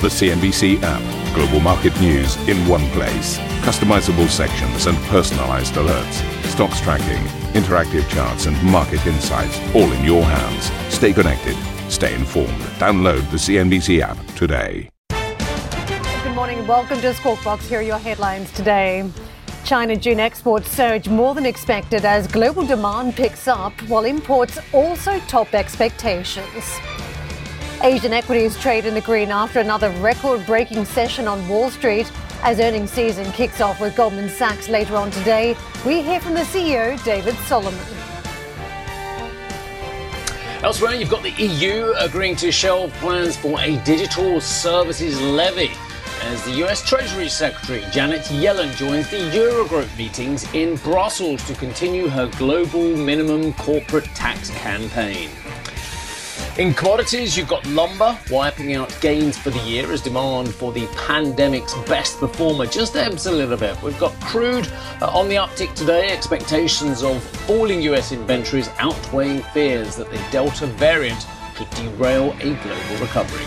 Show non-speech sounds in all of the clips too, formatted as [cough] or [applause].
The CNBC app. Global market news in one place. Customizable sections and personalized alerts. Stocks tracking, interactive charts, and market insights all in your hands. Stay connected. Stay informed. Download the CNBC app today. Good morning and welcome to Squawk Box. Here are your headlines today. China June exports surge more than expected as global demand picks up, while imports also top expectations. Asian equities trade in the green after another record breaking session on Wall Street. As earnings season kicks off with Goldman Sachs later on today, we hear from the CEO, David Solomon. Elsewhere, you've got the EU agreeing to shelve plans for a digital services levy as the US Treasury Secretary Janet Yellen joins the Eurogroup meetings in Brussels to continue her global minimum corporate tax campaign. In commodities, you've got lumber wiping out gains for the year as demand for the pandemic's best performer just ebbs a little bit. We've got crude uh, on the uptick today, expectations of falling US inventories outweighing fears that the Delta variant could derail a global recovery.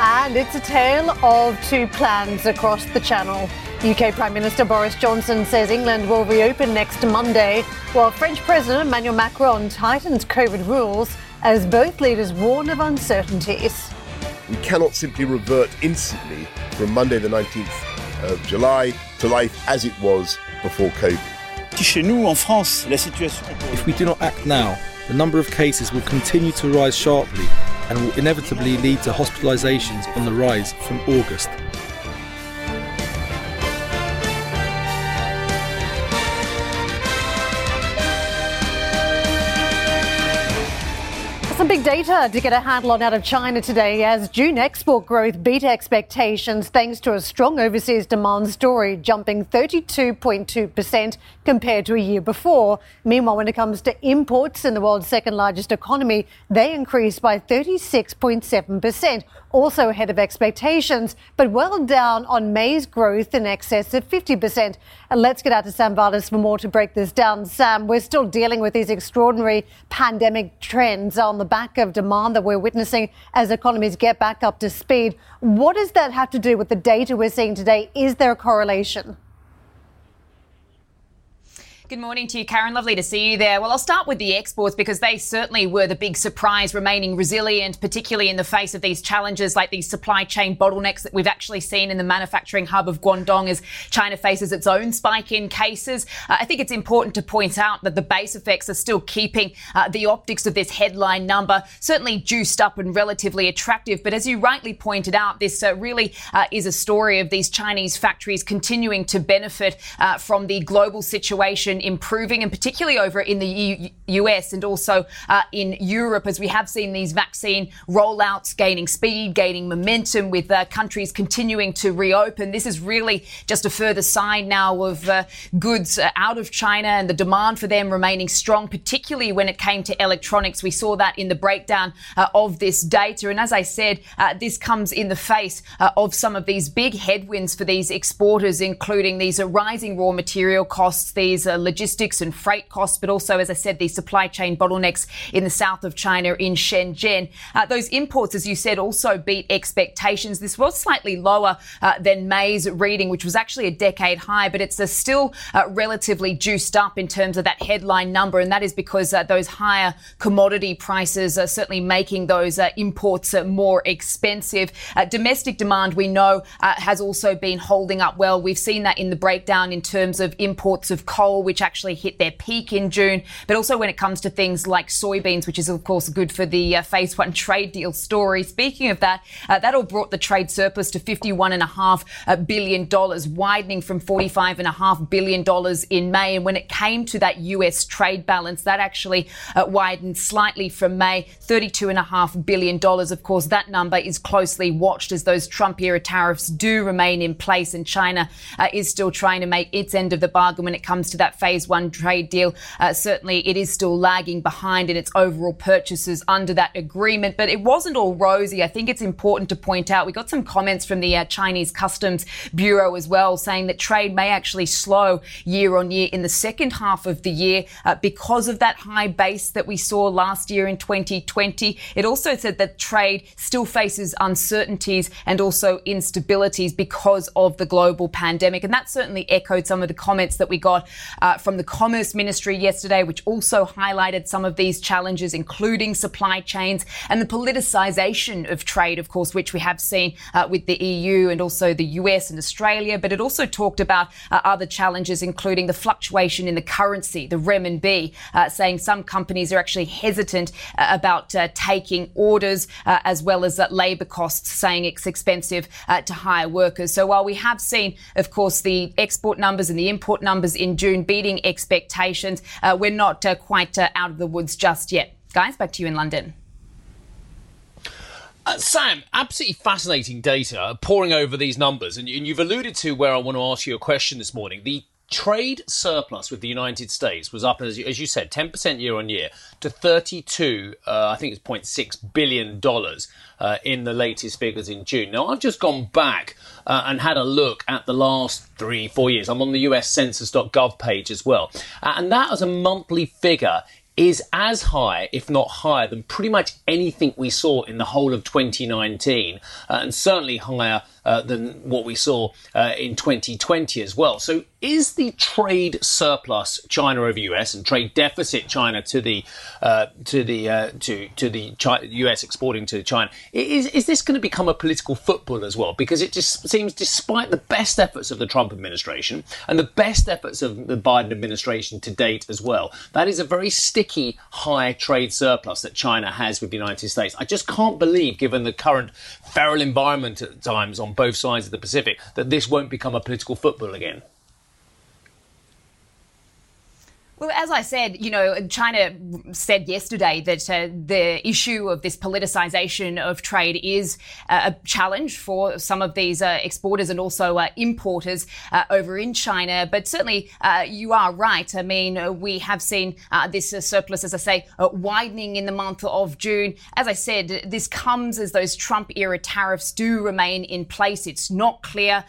And it's a tale of two plans across the channel. UK Prime Minister Boris Johnson says England will reopen next Monday, while French President Emmanuel Macron tightens COVID rules as both leaders warn of uncertainties. We cannot simply revert instantly from Monday, the 19th of July, to life as it was before COVID. If we do not act now, the number of cases will continue to rise sharply and will inevitably lead to hospitalizations on the rise from August. Data to get a handle on out of China today as June export growth beat expectations thanks to a strong overseas demand story, jumping 32.2% compared to a year before. Meanwhile, when it comes to imports in the world's second largest economy, they increased by 36.7%, also ahead of expectations, but well down on May's growth in excess of 50%. And let's get out to Sam Vadas for more to break this down. Sam, we're still dealing with these extraordinary pandemic trends on the back of demand that we're witnessing as economies get back up to speed. What does that have to do with the data we're seeing today? Is there a correlation? Good morning to you, Karen. Lovely to see you there. Well, I'll start with the exports because they certainly were the big surprise, remaining resilient, particularly in the face of these challenges like these supply chain bottlenecks that we've actually seen in the manufacturing hub of Guangdong as China faces its own spike in cases. Uh, I think it's important to point out that the base effects are still keeping uh, the optics of this headline number certainly juiced up and relatively attractive. But as you rightly pointed out, this uh, really uh, is a story of these Chinese factories continuing to benefit uh, from the global situation improving, and particularly over in the U- US and also uh, in Europe, as we have seen these vaccine rollouts gaining speed, gaining momentum, with uh, countries continuing to reopen. This is really just a further sign now of uh, goods uh, out of China and the demand for them remaining strong, particularly when it came to electronics. We saw that in the breakdown uh, of this data. And as I said, uh, this comes in the face of some of these big headwinds for these exporters, including these rising raw material costs, these logistics and freight costs, but also, as I said, the supply chain bottlenecks in the south of China in Shenzhen. Uh, those imports, as you said, also beat expectations. This was slightly lower uh, than May's reading, which was actually a decade high, but it's uh, still uh, relatively juiced up in terms of that headline number, and that is because uh, those higher commodity prices are certainly making those uh, imports more expensive. domestic demand, we know, has also been holding up well. We've seen that in the breakdown in terms of imports of coal, which actually hit their peak in June, but also when it comes to things like soybeans, which is of course good for the uh, phase one trade deal story. Speaking of that, uh, that all brought the trade surplus to $51.5 uh, billion, widening from $45.5 billion in May. And when it came to that US trade balance, that actually uh, widened slightly from May, $32.5 billion. Of course, that number is closely watched as those Trump era tariffs do remain in place, and China uh, is still trying to make its end of the bargain when it comes to that phase phase one trade deal. Uh, certainly, it is still lagging behind in its overall purchases under that agreement, but it wasn't all rosy. I think it's important to point out we got some comments from the uh, Chinese Customs Bureau as well saying that trade may actually slow year on year in the second half of the year uh, because of that high base that we saw last year in 2020. It also said that trade still faces uncertainties and also instabilities because of the global pandemic. And that certainly echoed some of the comments that we got uh, from the Commerce Ministry yesterday, which also highlighted some of these challenges, including supply chains and the politicization of trade, of course, which we have seen uh, with the EU and also the US and Australia. But it also talked about uh, other challenges, including the fluctuation in the currency, the renminbi, uh, saying some companies are actually hesitant uh, about taking orders, as well as that labour costs, saying it's expensive to hire workers. So while we have seen, of course, the export numbers and the import numbers in June beating expectations, uh, we're not uh, quite uh, out of the woods just yet. Guys, back to you in London. Uh, Sam, absolutely fascinating data pouring over these numbers. And, and, you've alluded to where I want to ask you a question this morning. The trade surplus with the United States was up, as you, as you said, 10% year on year to 32, uh, I think it's 0.6 billion dollars uh, in the latest figures in June. Now, I've just gone back uh, and had a look at the last three, four years. I'm on the US Census.gov page as well. Uh, and that as a monthly figure is as high, if not higher, than pretty much anything we saw in the whole of 2019, uh, and certainly higher uh, than what we saw uh, in 2020 as well. So, is the trade surplus China over US and trade deficit China to the uh, to the uh, to to the China, US exporting to China is is this going to become a political football as well? Because it just seems, despite the best efforts of the Trump administration and the best efforts of the Biden administration to date as well, that is a very sticky high trade surplus that China has with the United States. I just can't believe, given the current feral environment at times on both sides of the Pacific, that this won't become a political football again. Well, as I said, you know, China said yesterday that uh, the issue of this politicization of trade is uh, a challenge for some of these uh, exporters and also uh, importers uh, over in China. But certainly, uh, you are right. I mean, we have seen this surplus, as I say, widening in the month of June. As I said, this comes as those Trump era tariffs do remain in place. It's not clear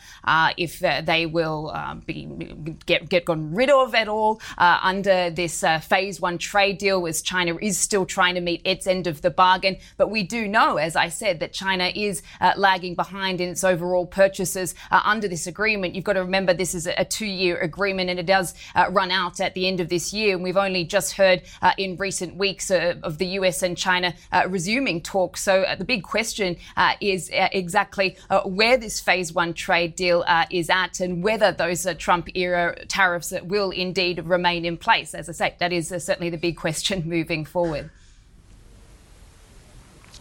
if they will be get, get gone rid of at all under this uh, phase one trade deal, as China is still trying to meet its end of the bargain. But we do know, as I said, that China is uh, lagging behind in its overall purchases uh, under this agreement. You've got to remember this is a, two year agreement and it does uh, run out at the end of this year. And we've only just heard uh, in recent weeks uh, of the US and China resuming talks. So the big question is exactly where this phase one trade deal is at and whether those Trump era tariffs will indeed remain in place place? As I say, that is uh, certainly the big question [laughs] moving forward.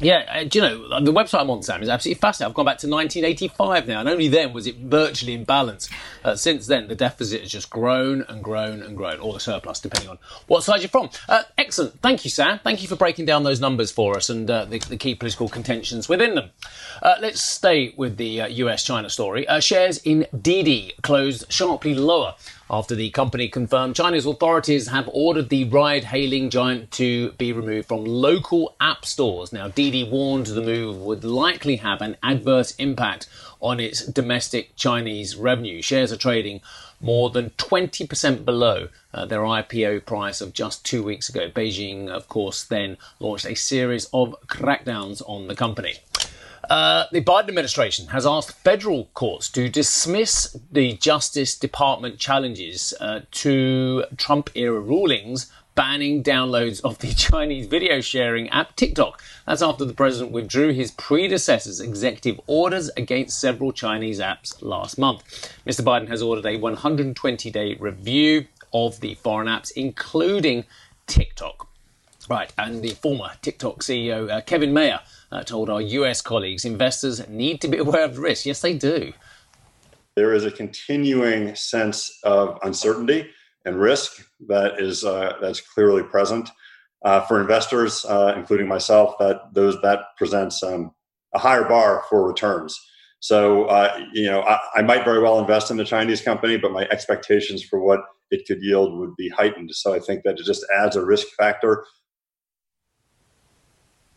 Yeah, uh, do you know, the website I'm on, Sam, is absolutely fascinating. I've gone back to 1985 now, and only then was it virtually in balance. Uh, since then, the deficit has just grown and grown and grown, or the surplus, depending on what side you're from. Uh, excellent. Thank you, Sam. Thank you for breaking down those numbers for us and uh, the, the, key political contentions within them. Uh, let's stay with the US China story. shares in Didi closed sharply lower after the company confirmed Chinese authorities have ordered the ride hailing giant to be removed from local app stores. Now, Didi warned the move would likely have an adverse impact on its domestic Chinese revenue. Shares are trading more than 20% below uh, their IPO price of just two weeks ago. Beijing, of course, then launched a series of crackdowns on the company. Uh, the Biden administration has asked federal courts to dismiss the Justice Department challenges uh, to Trump era rulings banning downloads of the [laughs] Chinese video sharing app TikTok. That's after the president withdrew his predecessor's executive orders against several Chinese apps last month. Mr. Biden has ordered a 120 day review of the foreign apps, including TikTok. Right, and the former TikTok CEO uh, Kevin Mayer uh, told our US colleagues investors need to be aware of the risk. Yes, they do. There is a continuing sense of uncertainty and risk that is uh, that's clearly present uh, for investors, uh, including myself. That those that presents um, a higher bar for returns. So, uh, you know, I, I, might very well invest in a Chinese company, but my expectations for what it could yield would be heightened. So I think that it just adds a risk factor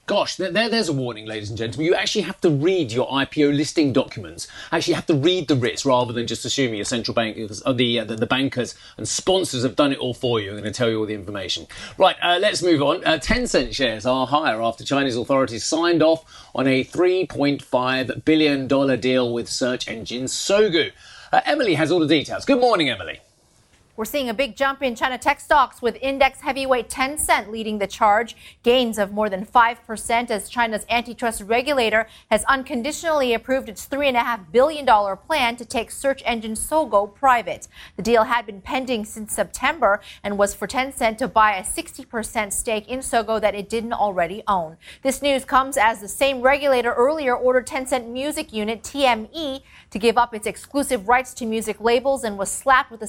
Gosh, there, there's a warning, ladies and gentlemen. You actually have to read your IPO listing documents. Actually, have to read the risks rather than just assuming your central bankers, or the, uh, the, the bankers and sponsors have done it all for you. I'm going to tell you all the information. Right, uh, let's move on. Uh, Tencent shares are higher after Chinese authorities signed off on a 3.5 billion dollar deal with search engine Sogou. Uh, Emily has all the details. Good morning, Emily. We're seeing a big jump in China tech stocks with index heavyweight Tencent leading the charge. Gains of more than 5% as China's antitrust regulator has unconditionally approved its $3.5 billion plan to take search engine Sogou private. The deal had been pending since September and was for Tencent to buy a 60% stake in Sogou that it didn't already own. This news comes as the same regulator earlier ordered Tencent music unit TME to give up its exclusive rights to music labels and was slapped with a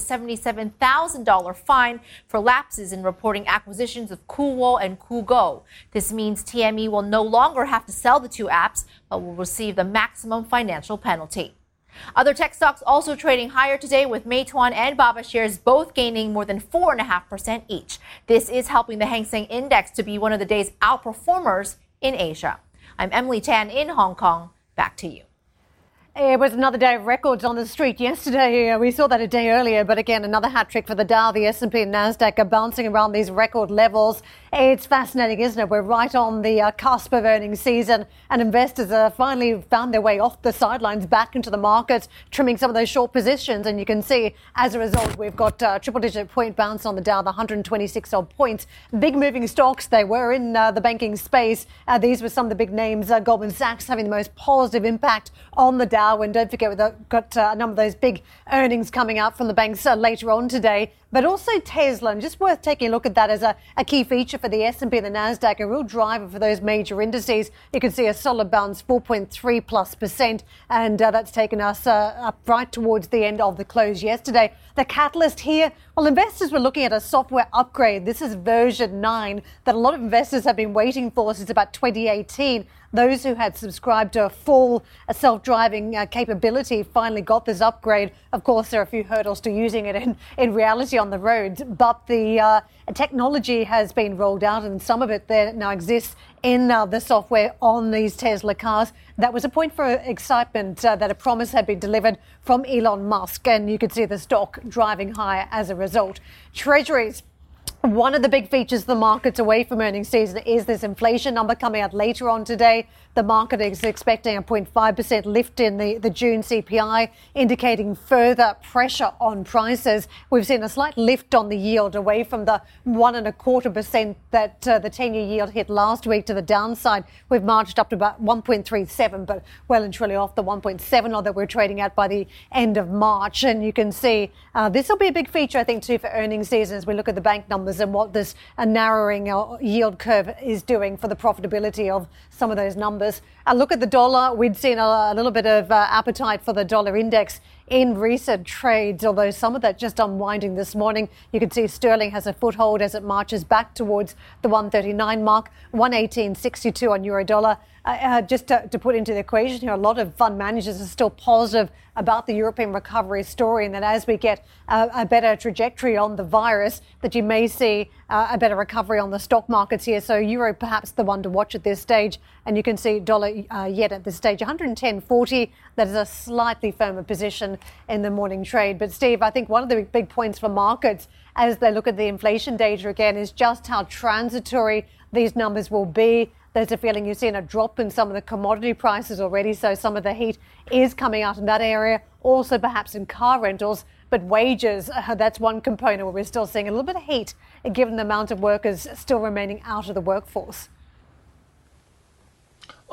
$77,000 fine for lapses in reporting acquisitions of Kuwo and Kugou. This means TME will no longer have to sell the two apps, but will receive the maximum financial penalty. Other tech stocks also trading higher today with Meituan and Baba shares both gaining more than 4.5% each. This is helping the Hang Seng Index to be one of the day's outperformers in Asia. I'm Emily Tan in Hong Kong. Back to you. It was another day of records on the street yesterday. Uh, we saw that a day earlier, but again, another hat trick for the Dow. The S&P and Nasdaq are bouncing around these record levels. It's fascinating, isn't it? We're right on the uh, cusp of earnings season, and investors have finally found their way off the sidelines back into the market, trimming some of those short positions. And you can see, as a result, we've got uh, triple-digit point bounce on the Dow, the 126 odd points. Big moving stocks. They were in uh, the banking space. Uh, these were some of the big names. Uh, Goldman Sachs having the most positive impact on the Dow. And don't forget, we've got a number of those big earnings coming out from the banks later on today. But also Tesla, and just worth taking a look at that as a, a key feature for the S&P and the Nasdaq, a real driver for those major indices. You can see a solid bounce, 4.3 plus percent, and uh, that's taken us uh, up right towards the end of the close yesterday. The catalyst here, well, investors were looking at a software upgrade. This is version 9 that a lot of investors have been waiting for since about 2018. Those who had subscribed to a full uh, self-driving uh, capability finally got this upgrade. Of course, there are a few hurdles to using it in, in reality on the road, but the uh, technology has been rolled out and some of it there now exists in uh, the software on these Tesla cars. That was a point for excitement uh, that a promise had been delivered from Elon Musk, and you could see the stock driving higher as a result. Treasuries one of the big features of the markets away from earnings season is this inflation number coming out later on today. The market is expecting a 0.5% lift in the, the June CPI, indicating further pressure on prices. We've seen a slight lift on the yield away from the one and a quarter percent that uh, the 10 year yield hit last week to the downside. We've marched up to about 1.37, but well and truly off the 1.7 that we're trading at by the end of March. And you can see uh, this will be a big feature, I think, too, for earnings season as we look at the bank numbers and what this narrowing yield curve is doing for the profitability of some of those numbers numbers. A look at the dollar, we'd seen a, a little bit of uh, appetite for the dollar index in recent trades, although some of that just unwinding this morning. You can see sterling has a foothold as it marches back towards the 139 mark, 118.62 on euro dollar. Uh, just to, to, put into the equation here, a lot of fund managers are still positive about the European recovery story, and that as we get uh, a better trajectory on the virus, that you may see uh, a better recovery on the stock markets here. So euro perhaps the one to watch at this stage, and you can see dollar uh, yet at this stage 110.40. That is a slightly firmer position in the morning trade. But Steve, I think one of the big points for markets as they look at the inflation data again is just how transitory these numbers will be. There's a feeling you've seen a drop in some of the commodity prices already, so some of the heat is coming out in that area. Also, perhaps in car rentals, but wages, uh, that's one component where we're still seeing a little bit of heat given the amount of workers still remaining out of the workforce.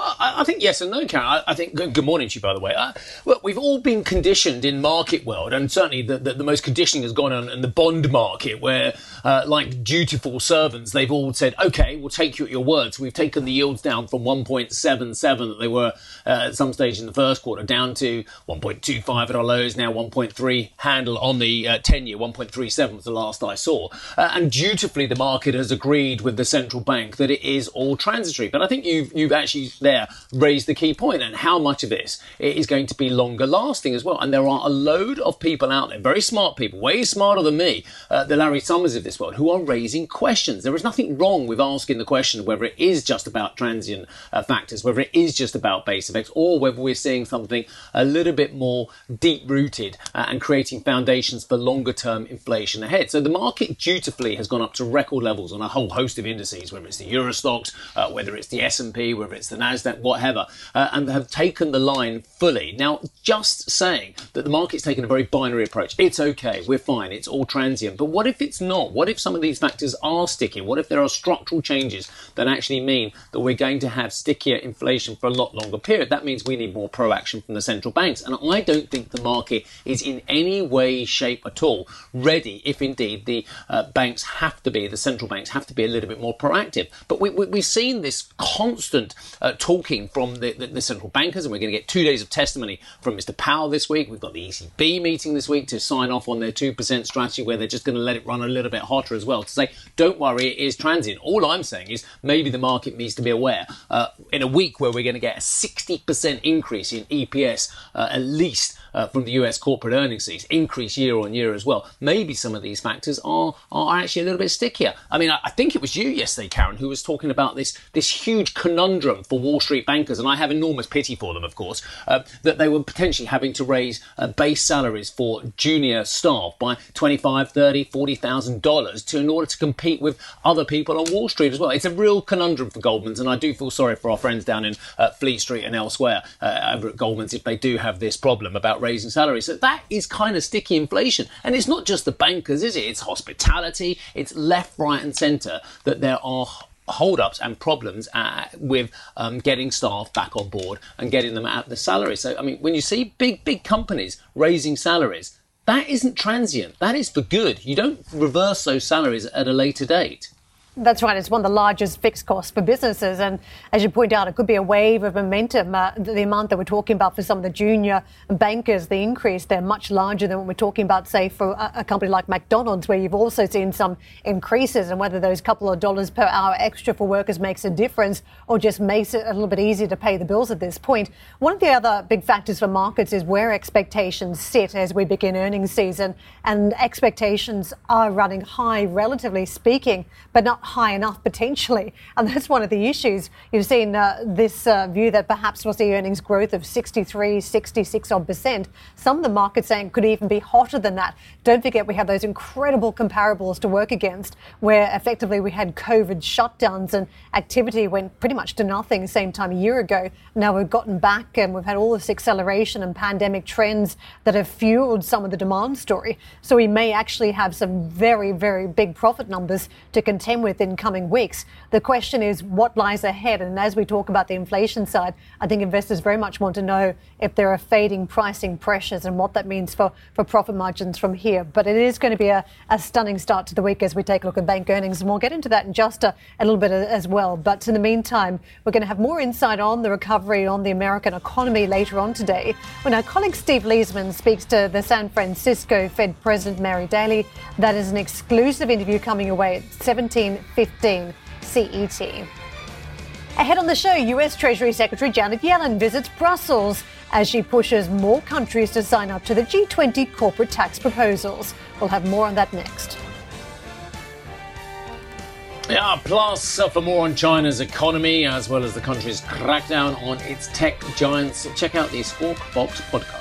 Well, I, think yes and no, Karen. I, I think good, good, morning to you, by the way. Uh, look, we've all been conditioned in market world, and certainly the, the, the most conditioning has gone on in the bond market, where uh, like dutiful servants, they've all said, okay, we'll take you at your word. So we've taken the yields down from 1.77 that they were uh, at some stage in the first quarter down to 1.25 at our lows, now 1.3 handle on the uh, 10 year, 1.37 was the last I saw. Uh, and dutifully, the market has agreed with the central bank that it is all transitory. But I think you've, you've actually there raised the key point and how much of this is going to be longer lasting as well. And there are a load of people out there, very smart people, way smarter than me, uh, the Larry Summers of this world, who are raising questions. There is nothing wrong with asking the question whether it is just about transient uh, factors, whether it is just about base effects, or whether we're seeing something a little bit more deep rooted uh, and creating foundations for longer term inflation ahead. So the market dutifully has gone up to record levels on a whole host of indices, whether it's the Euro Stoxx, uh, whether it's the S&P, whether it's the Nasdaq, whatever, uh, and have taken the line fully. Now, just saying that the market's taken a very binary approach. It's okay, we're fine, it's all transient. But what if it's not? What if some of these factors are sticky? What if there are structural changes that actually mean that we're going to have stickier inflation for a lot longer period? That means we need more proaction from the central banks. And I don't think the market is in any way, shape at all ready if indeed the uh, banks have to be, the central banks have to be a little bit more proactive. But we, have we, seen this constant uh, talking from the, the, the central bankers, and we're going to get two days of testimony from Mr. Powell this week. We've got the ECB meeting this week to sign off on their 2% strategy where they're just going to let it run a little bit hotter as well to say, don't worry, it is transient. All I'm saying is maybe the market needs to be aware uh, in a week where we're going to get a 60% increase in EPS uh, at least uh, from the US corporate earnings season, increase year on year as well. Maybe some of these factors are, are actually a little bit stickier. I mean, I, I think it was you yesterday, Karen, who was talking about this, this huge conundrum for Wall Street bankers, and I have enormous pity for them, of course, uh, that they were potentially having to raise uh, base salaries for junior staff by 25, 30, 40,000 dollars to in order to compete with other people on Wall Street as well. It's a real conundrum for Goldman's, and I do feel sorry for our friends down in uh, Fleet Street and elsewhere uh, over at Goldman's if they do have this problem about raising salaries. So that is kind of sticky inflation. And it's not just the bankers, is it? It's hospitality, it's left, right, and centre that there are holdups and problems uh, with um, getting staff back on board and getting them at the salary. So, I mean, when you see big, big companies raising salaries, that isn't transient. That is for good. You don't reverse those salaries at a later date. That's right. It's one of the largest fixed costs for businesses. And as you point out, it could be a wave of momentum. Uh, the amount that we're talking about for some of the junior bankers, the increase, they're much larger than what we're talking about, say, for a, a, company like McDonald's, where you've also seen some increases. And whether those couple of dollars per hour extra for workers makes a difference or just makes it a little bit easier to pay the bills at this point. One of the other big factors for markets is where expectations sit as we begin earnings season. And expectations are running high, relatively speaking, but not high enough potentially. [laughs] And that's one of the issues. You've seen uh, this uh, view that perhaps we'll see earnings growth of 63, 66 odd percent. Some of the markets saying could even be hotter than that. Don't forget we have those incredible comparables to work against where effectively we had COVID shutdowns and activity went pretty much to nothing same time a year ago. Now we've gotten back and we've had all this acceleration and pandemic trends that have fueled some of the demand story. So we may actually have some very, very big profit numbers to contend with with in coming weeks. The question is what lies ahead. And as we talk about the inflation side, I think investors very much want to know if there are fading pricing pressures and what that means for, for profit margins from here. But it is going to be a, a stunning start to the week as we take a look at bank earnings. And we'll get into that in just a, a little bit as well. But in the meantime, we're going to have more insight on the recovery on the American economy later on today when our colleague Steve Liesman speaks to the San Francisco Fed President Mary Daly. That is an exclusive interview coming away at 17 15 CET. Ahead on the show, US Treasury Secretary Janet Yellen visits Brussels as she pushes more countries to sign up to the G20 corporate tax proposals. We'll have more on that next. Yeah, plus uh, for more on China's economy as well as the country's crackdown on its tech giants, check out the Squawk Box podcast.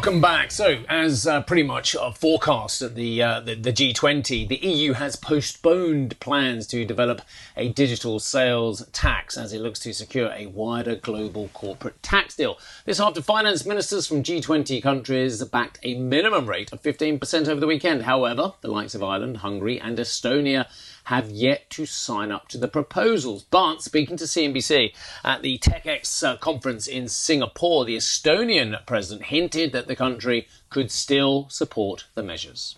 Welcome back. So, as uh, pretty much a forecast at the, uh, the, the G20, the EU has postponed plans to develop a digital sales tax as it looks to secure a wider global corporate tax deal. This after finance ministers from G20 countries backed a minimum rate of 15% over the weekend. However, the likes of Ireland, Hungary, and Estonia have yet to sign up to the proposals. But speaking to CNBC at the TechX uh, conference in Singapore, the Estonian president hinted that the country could still support the measures.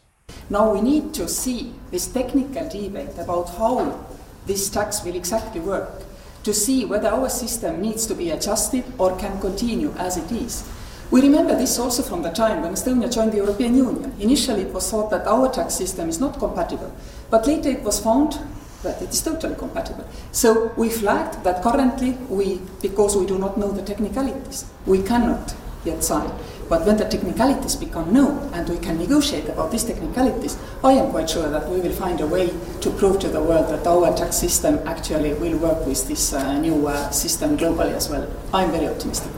Now we need to see this technical debate about how this tax will exactly work to see whether our system needs to be adjusted or can continue as it is. We remember this also from the time when Estonia joined the European Union. Initially, it was thought that our tax system is not compatible, but later it was found that it is totally compatible. So we flagged that currently we, because we do not know the technicalities, we cannot yet sign. But when the technicalities become known and we can negotiate about these technicalities, I am quite sure that we will find a way to prove to the world that our tax system actually will work with this uh, new uh, system globally as well. I'm very optimistic.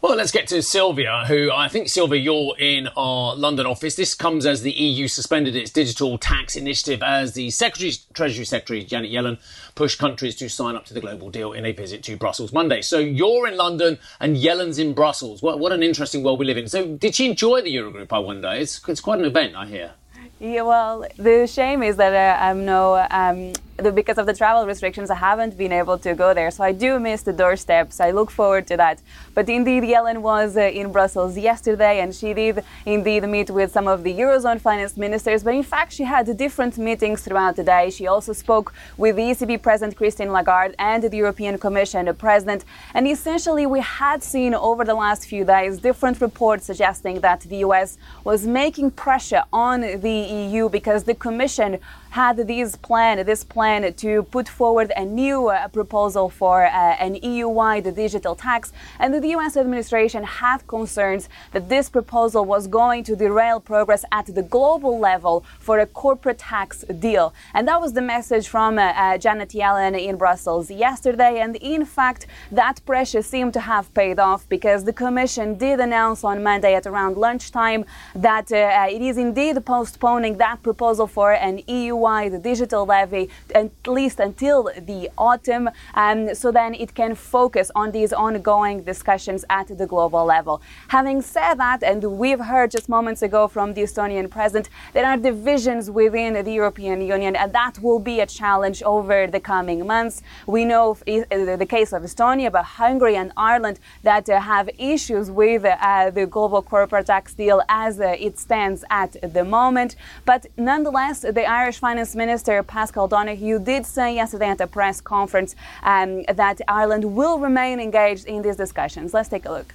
Well, let's get to Sylvia, who I think, Sylvia, you're in our London office. This comes as the EU suspended its digital tax initiative as the Secretary, Treasury Secretary Janet Yellen pushed countries to sign up to the global deal in a visit to Brussels Monday. So you're in London and Yellen's in Brussels. What, what an interesting world we live in. So did she enjoy the Eurogroup, I wonder? It's, it's quite an event, I hear. Yeah, well, the shame is that uh, I'm no um, because of the travel restrictions, I haven't been able to go there. So I do miss the doorsteps. I look forward to that. But indeed, Yellen was uh, in Brussels yesterday, and she did indeed meet with some of the Eurozone finance ministers. But in fact, she had different meetings throughout the day. She also spoke with the ECB President Christine Lagarde and the European Commission President. And essentially, we had seen over the last few days different reports suggesting that the US was making pressure on the EU because the Commission had this plan, this plan to put forward a new uh, proposal for uh, an EU-wide digital tax, and the U.S. administration had concerns that this proposal was going to derail progress at the global level for a corporate tax deal. And that was the message from uh, uh Janet Yellen in Brussels yesterday. And in fact, that pressure seemed to have paid off because the Commission did announce on Monday at around lunchtime that uh, it is indeed postponing that proposal for an EU wide digital levy at least until the autumn, um, so then it can focus on these ongoing discussions at the global level. Having said that, and we've heard just moments ago from the Estonian president, there are divisions within the European Union, and that will be a challenge over the coming months. We know the case of Estonia, but Hungary and Ireland that uh, have issues with uh, the global corporate tax deal as uh, it stands at the moment. But nonetheless, the Irish Finance Minister Paschal Donohoe did say yesterday at a press conference um, that Ireland will remain engaged in these discussions. Let's take a look.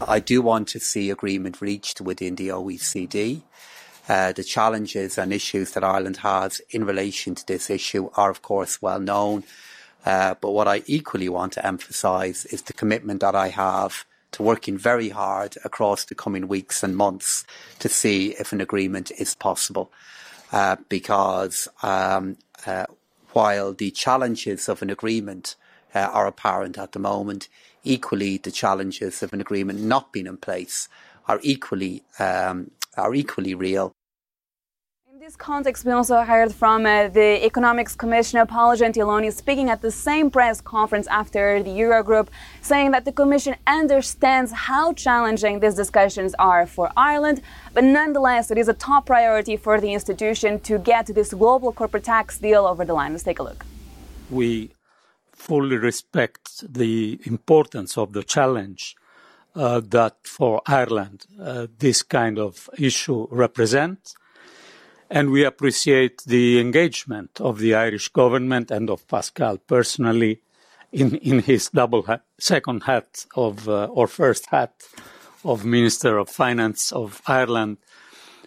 I do want to see agreement reached within the OECD. Uh, the challenges and issues that Ireland has in relation to this issue are, of course, well known. Uh, but what I equally want to emphasise is the commitment that I have to working very hard across the coming weeks and months to see if an agreement is possible. Uh, because um, uh, while the challenges of an agreement uh, are apparent at the moment, equally the challenges of an agreement not being in place are equally um, are equally real this context, we also heard from uh, the Economics Commissioner Paolo Gentiloni speaking at the same press conference after the Eurogroup, saying that the Commission understands how challenging these discussions are for Ireland, but nonetheless, it is a top priority for the institution to get this global corporate tax deal over the line. Let's take a look. We fully respect the importance of the challenge uh, that for Ireland uh, this kind of issue represents And we appreciate the engagement of the Irish government and of Paschal personally in, in his double hat, second hat of, uh, or first hat of Minister of Finance of Ireland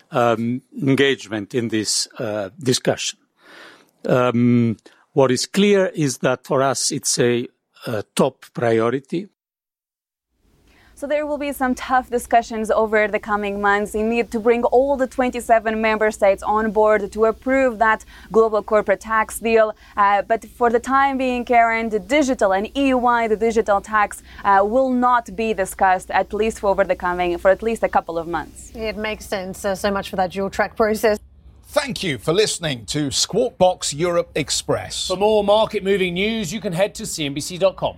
um, engagement in this uh, discussion. Um, what is clear is that for us it's a, a top priority. So there will be some tough discussions over the coming months. You need to bring all the 27 member states on board to approve that global corporate tax deal. Uh, but for the time being, Karen, the digital and EU-wide digital tax uh, will not be discussed at least for over the coming for at least a couple of months. It makes sense. Uh, so much for that dual track process. Thank you for listening to Squawk Box Europe Express. For more market moving news, you can head to CNBC.com.